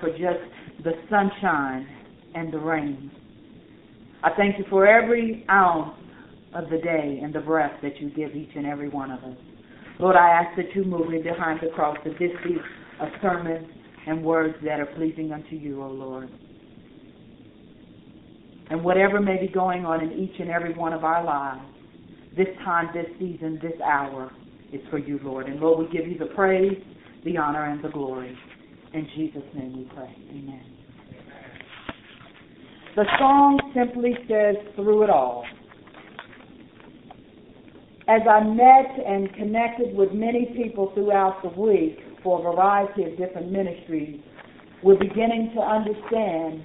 for just the sunshine and the rain. I thank you for every ounce of the day and the breath that you give each and every one of us. Lord, I ask that you move me behind the cross, that this be a sermon and words that are pleasing unto you, O Lord. And whatever may be going on in each and every one of our lives, this time, this season, this hour, is for you, Lord. And Lord, we give you the praise, the honor, and the glory. In Jesus' name we pray. Amen. The song simply says, through it all. As I met and connected with many people throughout the week for a variety of different ministries, we're beginning to understand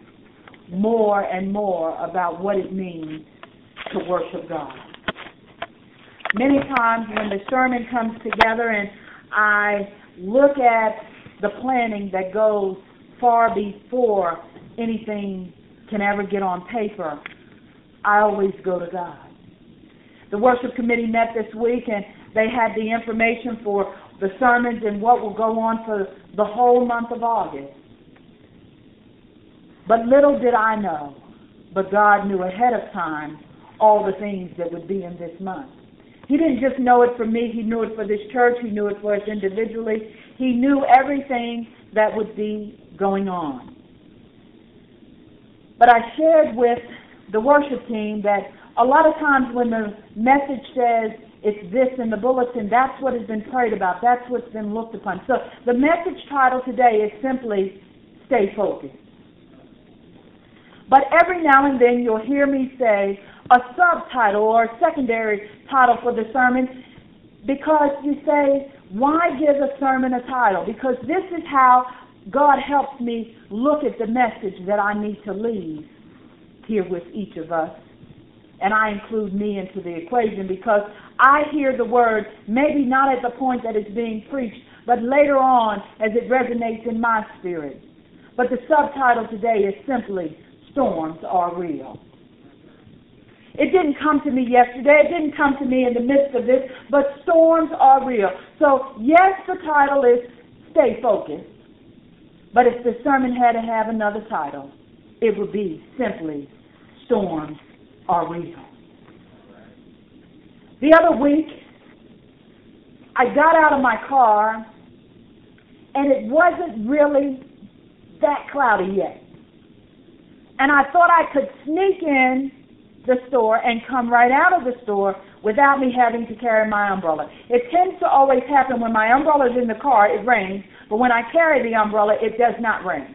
more and more about what it means to worship God. Many times when the sermon comes together and I look at the planning that goes far before anything can ever get on paper, I always go to God. The worship committee met this week and they had the information for the sermons and what will go on for the whole month of August. But little did I know, but God knew ahead of time all the things that would be in this month. He didn't just know it for me, He knew it for this church, He knew it for us individually. He knew everything that would be going on. But I shared with the worship team that a lot of times when the message says it's this in the bulletin, that's what has been prayed about, that's what's been looked upon. So the message title today is simply Stay Focused. But every now and then you'll hear me say a subtitle or a secondary title for the sermon because you say, why give a sermon a title? Because this is how God helps me look at the message that I need to leave here with each of us. And I include me into the equation because I hear the word maybe not at the point that it's being preached, but later on as it resonates in my spirit. But the subtitle today is simply Storms Are Real. It didn't come to me yesterday. It didn't come to me in the midst of this, but storms are real. So, yes, the title is Stay Focused. But if the sermon had to have another title, it would be simply Storms Are Real. The other week, I got out of my car, and it wasn't really that cloudy yet. And I thought I could sneak in the store and come right out of the store without me having to carry my umbrella. It tends to always happen when my umbrella is in the car, it rains, but when I carry the umbrella, it does not rain.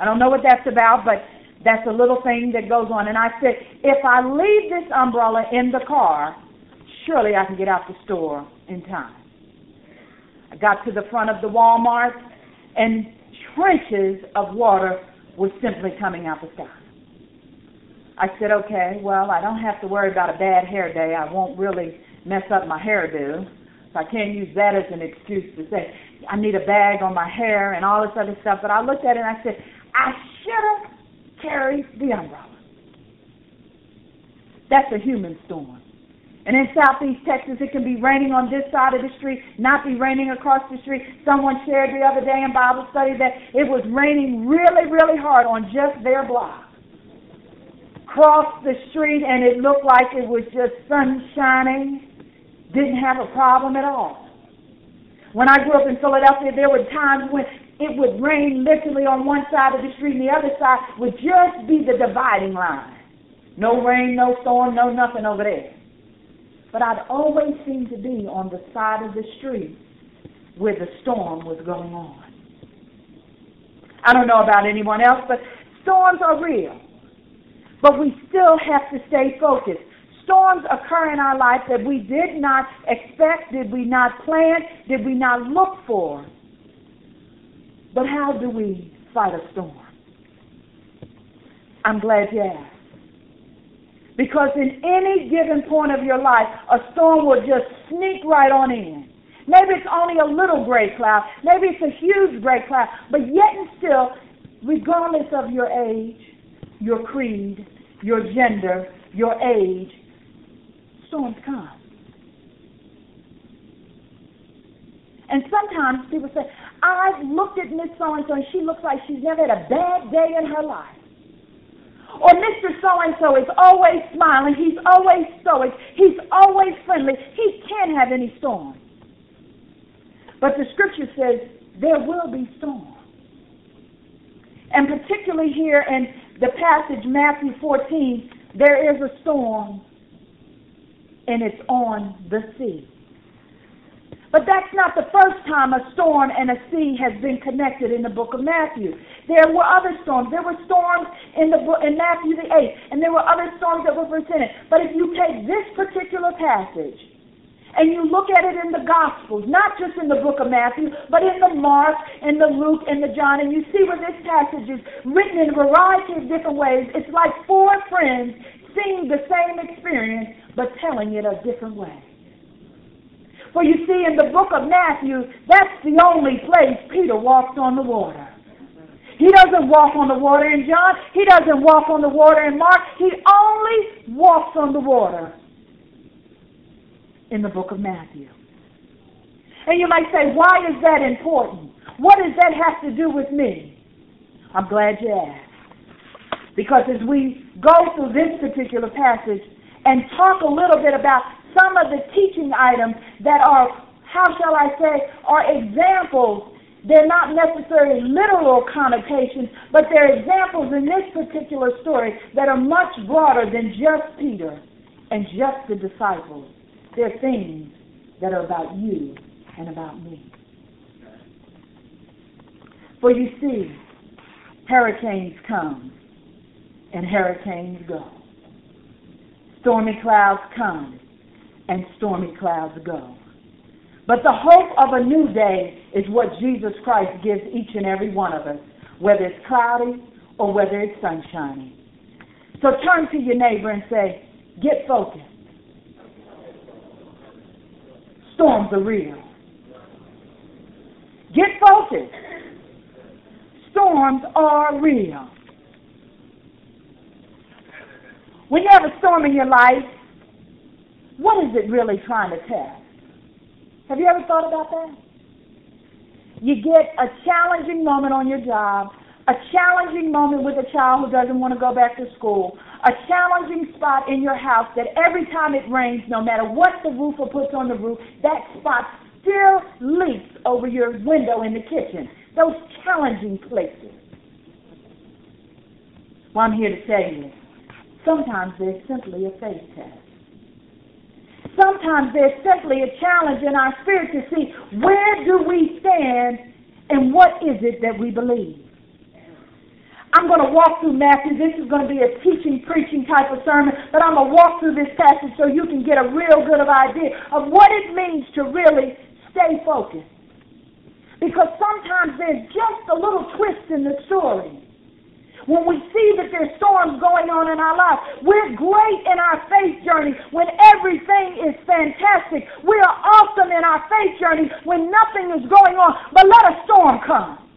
I don't know what that's about, but that's a little thing that goes on. And I said, if I leave this umbrella in the car, surely I can get out the store in time. I got to the front of the Walmart, and trenches of water were simply coming out the sky. I said, okay, well, I don't have to worry about a bad hair day. I won't really mess up my hairdo. So I can't use that as an excuse to say, I need a bag on my hair and all this other stuff. But I looked at it and I said, I should have carried the umbrella. That's a human storm. And in southeast Texas, it can be raining on this side of the street, not be raining across the street. Someone shared the other day in Bible study that it was raining really, really hard on just their block crossed the street and it looked like it was just sun shining. Didn't have a problem at all. When I grew up in Philadelphia, there were times when it would rain literally on one side of the street and the other side would just be the dividing line. No rain, no storm, no nothing over there. But I'd always seem to be on the side of the street where the storm was going on. I don't know about anyone else, but storms are real. But we still have to stay focused. Storms occur in our life that we did not expect, did we not plan, did we not look for. But how do we fight a storm? I'm glad you asked. Because in any given point of your life, a storm will just sneak right on in. Maybe it's only a little gray cloud. Maybe it's a huge gray cloud. But yet and still, regardless of your age, your creed, your gender, your age, storms come. And sometimes people say, I've looked at Miss So-and-so and she looks like she's never had a bad day in her life. Or Mr. So-and-so is always smiling. He's always stoic. He's always friendly. He can't have any storm. But the scripture says there will be storm. And particularly here in the passage, Matthew 14, there is a storm and it's on the sea. But that's not the first time a storm and a sea has been connected in the book of Matthew. There were other storms. There were storms in the book, in Matthew the 8th, and there were other storms that were presented. But if you take this particular passage and you look at it in the Gospels, not just in the book of Matthew, but in the Mark, and the Luke, and the John, and you see where this passage is written in a variety of different ways, it's like four friends seeing the same experience, but telling it a different way. For you see, in the book of Matthew, that's the only place Peter walks on the water. He doesn't walk on the water in John. He doesn't walk on the water in Mark. He only walks on the water in the book of Matthew. And you might say, why is that important? What does that have to do with me? I'm glad you asked. Because as we go through this particular passage and talk a little bit about some of the teaching items that are, how shall I say, are examples. They're not necessarily literal connotations, but they're examples in this particular story that are much broader than just Peter and just the disciples. They're things that are about you and about me. For you see, hurricanes come and hurricanes go. Stormy clouds come and stormy clouds go. But the hope of a new day is what Jesus Christ gives each and every one of us, whether it's cloudy or whether it's sunshiny. So turn to your neighbor and say, get focused. Storms are real. Get focused. Storms are real. When you have a storm in your life, what is it really trying to test? Have you ever thought about that? You get a challenging moment on your job, a challenging moment with a child who doesn't want to go back to school, a challenging spot in your house that every time it rains, no matter what the roofer puts on the roof, that spot still leaks over your window in the kitchen. Those challenging places. Well, I'm here to tell you, sometimes they're simply a faith test sometimes there's simply a challenge in our spirit to see where do we stand and what is it that we believe. I'm going to walk through Matthew. This is going to be a teaching, preaching type of sermon, but I'm going to walk through this passage so you can get a real good of idea of what it means to really stay focused. Because sometimes there's just a little twist in the story when we see that there's storms going on in our lives. We're great in our faith journey when everything is fantastic. We are awesome in our faith journey when nothing is going on. But let a storm come.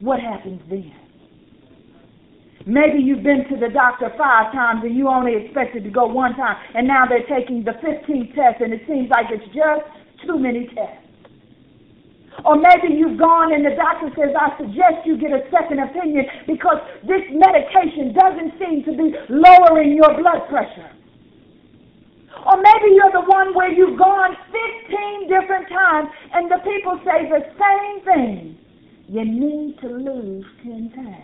What happens then? Maybe you've been to the doctor five times and you only expected to go one time, and now they're taking the 15th test, and it seems like it's just too many tests. Or maybe you've gone and the doctor says, I suggest you get a second opinion because this medication doesn't seem to be lowering your blood pressure. Or maybe you're the one where you've gone 15 different times and the people say the same thing. You need to lose 10 pounds.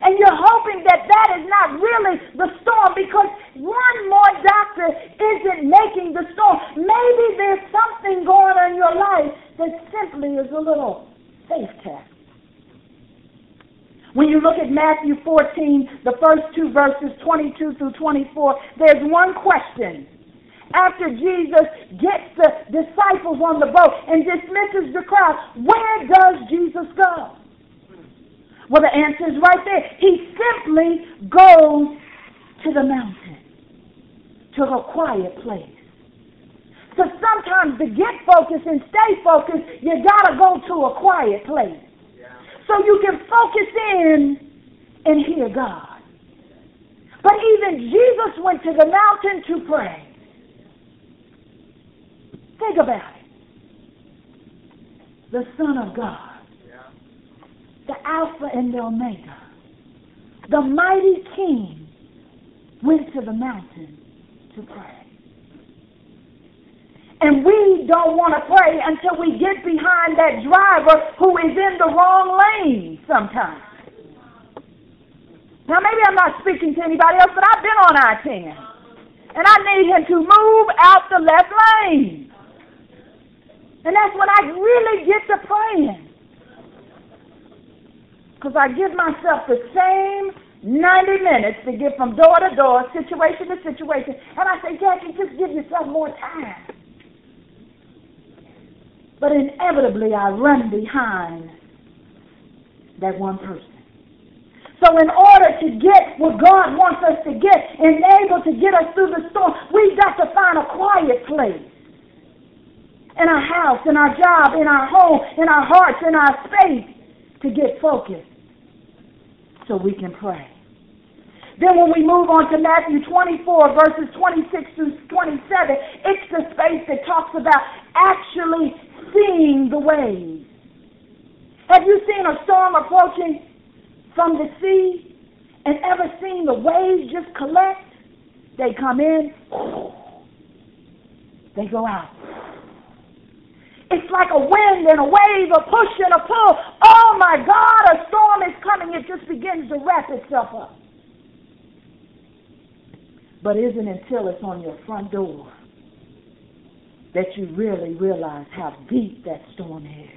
And you're hoping that that is not really the storm because one more doctor isn't making the storm. Maybe there's something going on in your life that simply is a little faith test. When you look at Matthew 14, the first two verses, 22 through 24, there's one question. After Jesus gets the disciples on the boat and dismisses the crowd, where does Jesus go? Well, the answer is right there. He simply goes to the mountain, to a quiet place. So sometimes to get focused and stay focused, you got to go to a quiet place. So you can focus in and hear God. But even Jesus went to the mountain to pray. Think about it. The Son of God, the Alpha and the Omega, the mighty King went to the mountain to pray. And we don't want to pray until we get behind that driver who is in the wrong lane sometimes. Now, maybe I'm not speaking to anybody else, but I've been on I 10. And I need him to move out the left lane. And that's when I really get to praying. Because I give myself the same 90 minutes to get from door to door, situation to situation. And I say, Jacqui, just give yourself more time. But inevitably, I run behind that one person. So, in order to get what God wants us to get and able to get us through the storm, we've got to find a quiet place. In our house, in our job, in our home, in our hearts, in our space to get focused so we can pray. Then when we move on to Matthew 24, verses 26 through 27, it's the space that talks about actually seeing the waves. Have you seen a storm approaching from the sea and ever seen the waves just collect? They come in, they go out. It's like a wind and a wave, a push and a pull. Oh my God, a storm is coming. It just begins to wrap itself up. But isn't until it's on your front door that you really realize how deep that storm is.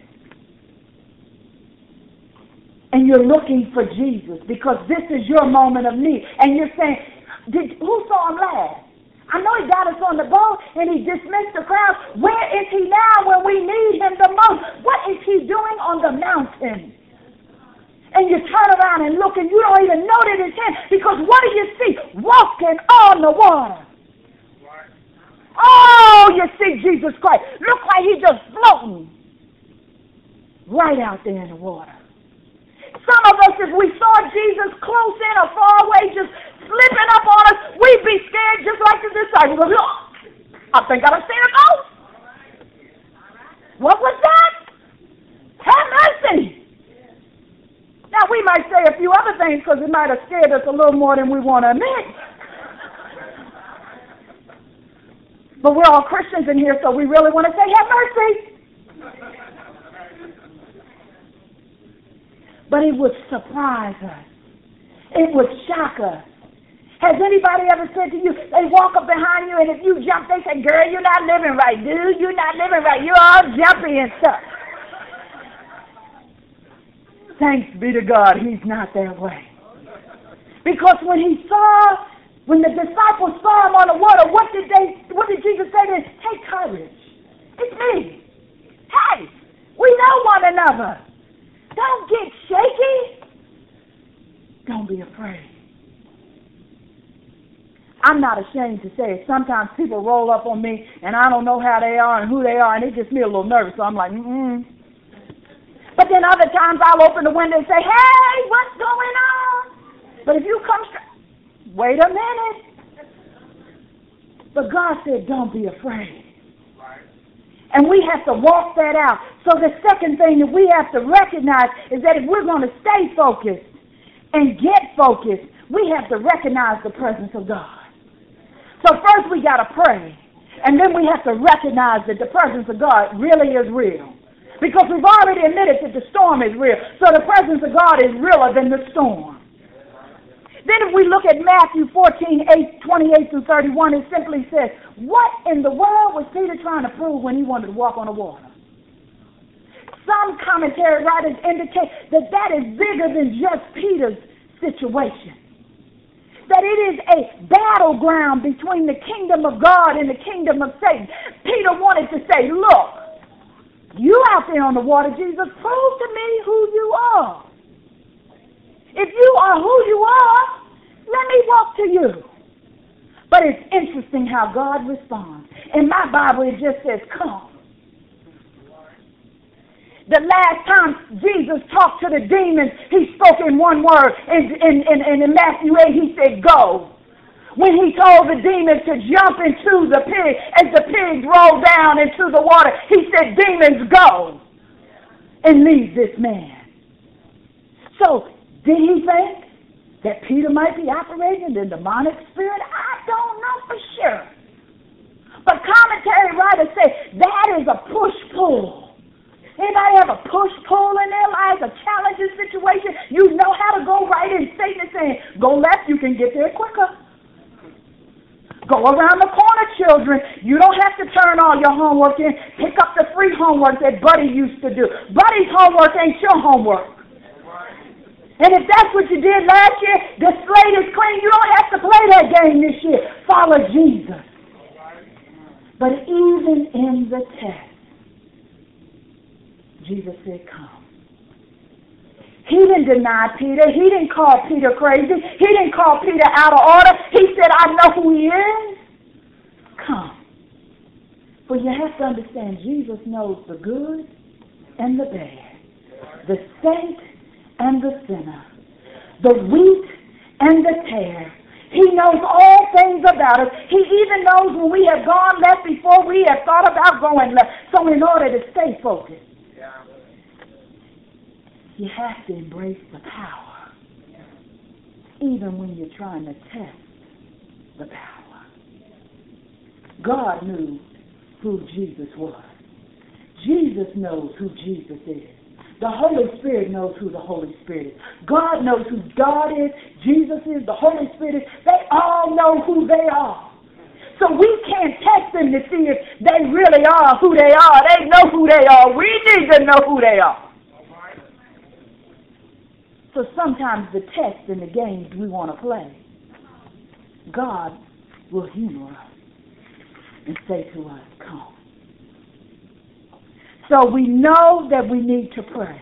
And you're looking for Jesus because this is your moment of need. And you're saying, Did, who saw him last? I know he got us on the boat and he dismissed the crowd. Where is he now when we need him the most? What is he doing on the mountain? And you turn around and look and you don't even know that it's him because what do you see? Walking on the water. Oh, you see Jesus Christ. Look like he's just floating right out there in the water. Some of us, if we saw Jesus close in or far away, just slipping up on us, we'd be scared just like the disciples. Oh, I think I've seen a ghost. What was that? Have mercy. Now, we might say a few other things because it might have scared us a little more than we want to admit. But we're all Christians in here, so we really want to say, have mercy. But it would surprise us. It would shock us. Has anybody ever said to you, they walk up behind you and if you jump, they say, girl, you're not living right, dude. You're not living right. You're all jumpy and stuff. Thanks be to God, he's not that way. Because when he saw when the disciples saw him on the water, what did they what did Jesus say to them? Take courage. It's me. Hey, we know one another. Don't get shaky. Don't be afraid. I'm not ashamed to say it. Sometimes people roll up on me and I don't know how they are and who they are and it gets me a little nervous. So I'm like, mm But then other times I'll open the window and say, hey, what's going on? But if you come straight, Wait a minute. But God said, don't be afraid. And we have to walk that out. So the second thing that we have to recognize is that if we're going to stay focused and get focused, we have to recognize the presence of God. So first we got to pray. And then we have to recognize that the presence of God really is real. Because we've already admitted that the storm is real. So the presence of God is realer than the storm. Then if we look at Matthew 14, 8, 28 through 31, it simply says, What in the world was Peter trying to prove when he wanted to walk on the water? Some commentary writers indicate that that is bigger than just Peter's situation. That it is a battleground between the kingdom of God and the kingdom of Satan. Peter wanted to say, Look, you out there on the water, Jesus, prove to me who you are. If you are who you are, let me walk to you. But it's interesting how God responds. In my Bible, it just says, Come. The last time Jesus talked to the demons, he spoke in one word. In, in, in, in Matthew 8, he said, Go. When he told the demons to jump into the pig, as the pigs rolled down into the water, he said, Demons, go and leave this man. So, did he think that Peter might be operating in the demonic spirit? I don't know for sure. But commentary writers say that is a push-pull. Anybody have a push-pull in their lives, a challenging situation? You know how to go right and Satan is saying, go left, you can get there quicker. Go around the corner, children. You don't have to turn all your homework in. Pick up the free homework that Buddy used to do. Buddy's homework ain't your homework. And if that's what you did last year, the slate is clean. You don't have to play that game this year. Follow Jesus. But even in the test, Jesus said, Come. He didn't deny Peter. He didn't call Peter crazy. He didn't call Peter out of order. He said, I know who he is. Come. For you have to understand, Jesus knows the good and the bad, the saint and the sinner, the wheat and the tare. He knows all things about us. He even knows when we have gone left before we have thought about going left. So in order to stay focused, you have to embrace the power, even when you're trying to test the power. God knew who Jesus was. Jesus knows who Jesus is. The Holy Spirit knows who the Holy Spirit is. God knows who God is, Jesus is, the Holy Spirit is. They all know who they are. So we can't test them to see if they really are who they are. They know who they are. We need to know who they are. So sometimes the tests and the games we want to play, God will humor us and say to us, Come. So we know that we need to pray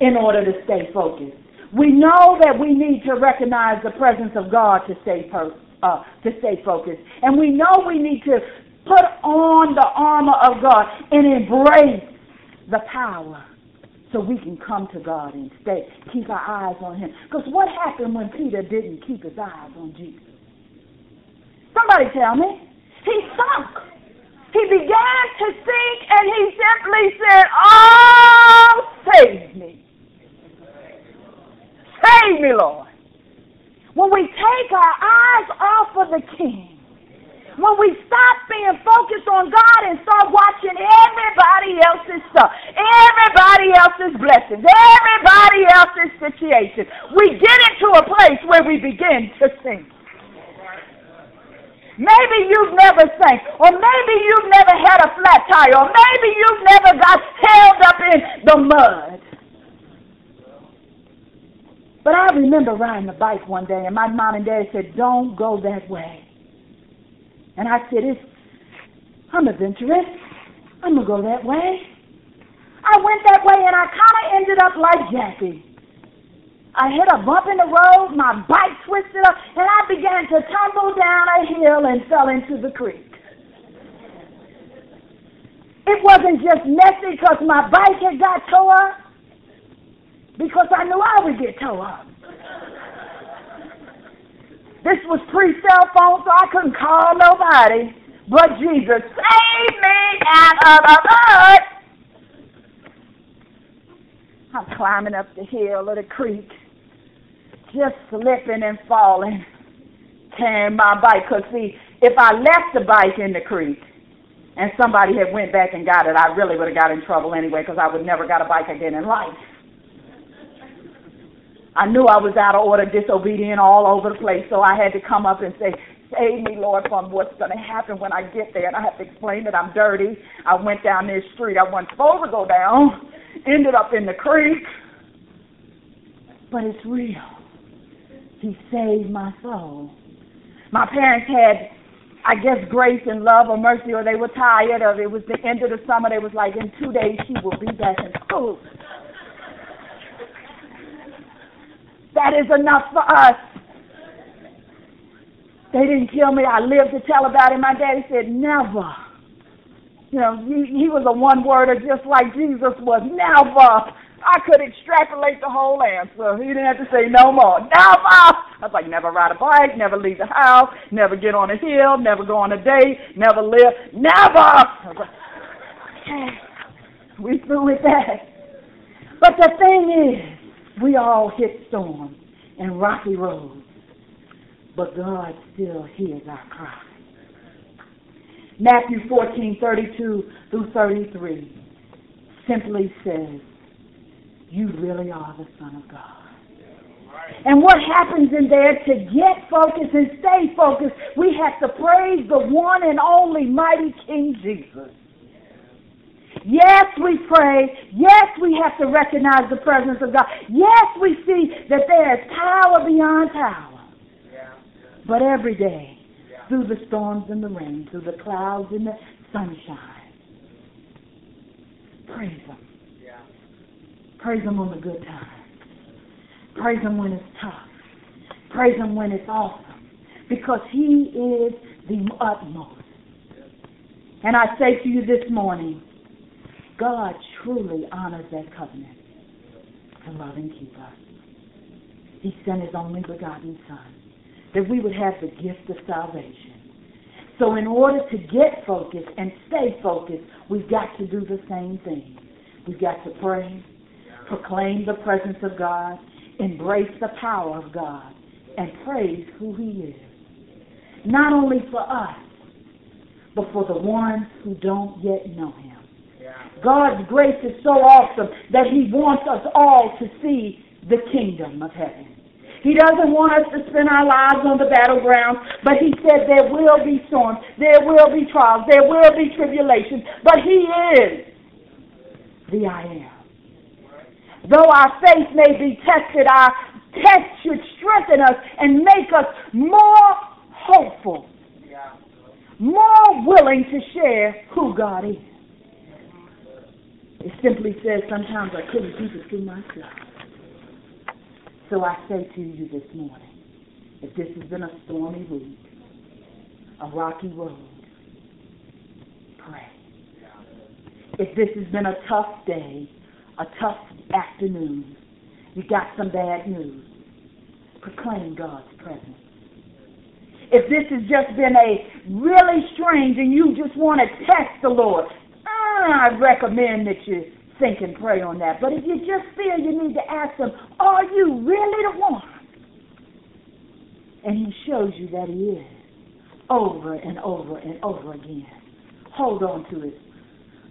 in order to stay focused. We know that we need to recognize the presence of God to stay uh, to stay focused, and we know we need to put on the armor of God and embrace the power so we can come to God and stay, keep our eyes on Him. Because what happened when Peter didn't keep his eyes on Jesus? Somebody tell me. He sunk. He began to sink and he simply said, Oh, save me. Save me, Lord. When we take our eyes off of the King, when we stop being situation, we get into a place where we begin to sing. Maybe you've never sang, or maybe you've never had a flat tire, or maybe you've never got held up in the mud. But I remember riding a bike one day, and my mom and dad said, Don't go that way. And I said, it's, I'm adventurous. I'm going to go that way. I went that way and I kind of ended up like Jackie. I hit a bump in the road, my bike twisted up, and I began to tumble down a hill and fell into the creek. It wasn't just messy because my bike had got tore up, because I knew I would get tore up. This was pre-cell phone, so I couldn't call nobody but Jesus. Save me out of the mud. I'm climbing up the hill of the creek, just slipping and falling, carrying my bike. Cause see, if I left the bike in the creek and somebody had went back and got it, I really would have got in trouble anyway. Cause I would never got a bike again in life. I knew I was out of order, disobedient all over the place, so I had to come up and say, Save me, Lord, from what's going to happen when I get there. And I have to explain that I'm dirty. I went down this street I wasn't supposed to go down, ended up in the creek. But it's real. He saved my soul. My parents had, I guess, grace and love or mercy, or they were tired of it. Was the end of the summer. They was like, in two days she will be back in school. That is enough for us. They didn't kill me. I lived to tell about it. My daddy said, never. You know, he, he was a one-worder just like Jesus was. Never. I could extrapolate the whole answer. He didn't have to say no more. Never. I was like, never ride a bike, never leave the house, never get on a hill, never go on a date, never live, never. Like, okay, we through with that. But the thing is, we all hit storms and rocky roads, but God still hears our cry. Matthew 14, 32 through 33 simply says, You really are the Son of God. And what happens in there to get focused and stay focused, we have to praise the one and only mighty King Jesus. Yes, we pray. Yes, we have to recognize the presence of God. Yes, we see that there is power beyond power. But every day, through the storms and the rain, through the clouds and the sunshine, praise Him. Praise Him on the good times. Praise Him when it's tough. Praise Him when it's awesome. Because He is the utmost. And I say to you this morning, God truly honors that covenant to love and keep us. He sent His only begotten Son that we would have the gift of salvation. So, in order to get focused and stay focused, we've got to do the same thing. We've got to pray, proclaim the presence of God, embrace the power of God, and praise who He is. Not only for us, but for the ones who don't yet know Him. God's grace is so awesome that He wants us all to see the kingdom of heaven. He doesn't want us to spend our lives on the battleground, but He said there will be storms, there will be trials, there will be tribulations, but He is the I am. Though our faith may be tested, our test should strengthen us and make us more hopeful, more willing to share who God is. It simply says sometimes I couldn't keep it to myself. So I say to you this morning, if this has been a stormy week, a rocky road, pray. If this has been a tough day, a tough afternoon, you got some bad news, proclaim God's presence. If this has just been a really strange and you just want to test the Lord, ah, I recommend that you think and pray on that. But if you just feel you need to ask Him, are you really the one? And He shows you that He is over and over and over again. Hold on to His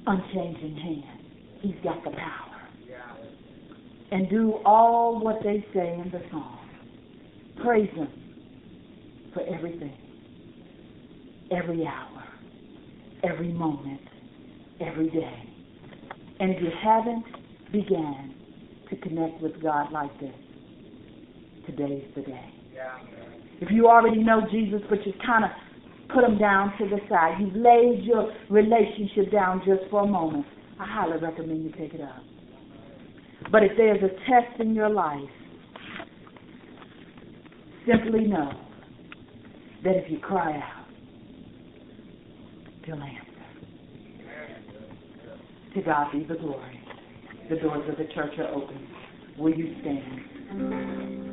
unchanging hand. He's got the power. And do all what they say in the song. Praise Him for everything, every hour, every moment, every day. And if you haven't began to connect with God like this, today's the day. If you already know Jesus, but you've kind of put him down to the side, you've laid your relationship down just for a moment, I highly recommend you pick it up. But if there's a test in your life, simply know that if you cry out, he'll answer. To God be the glory. The doors of the church are open. Will you stand?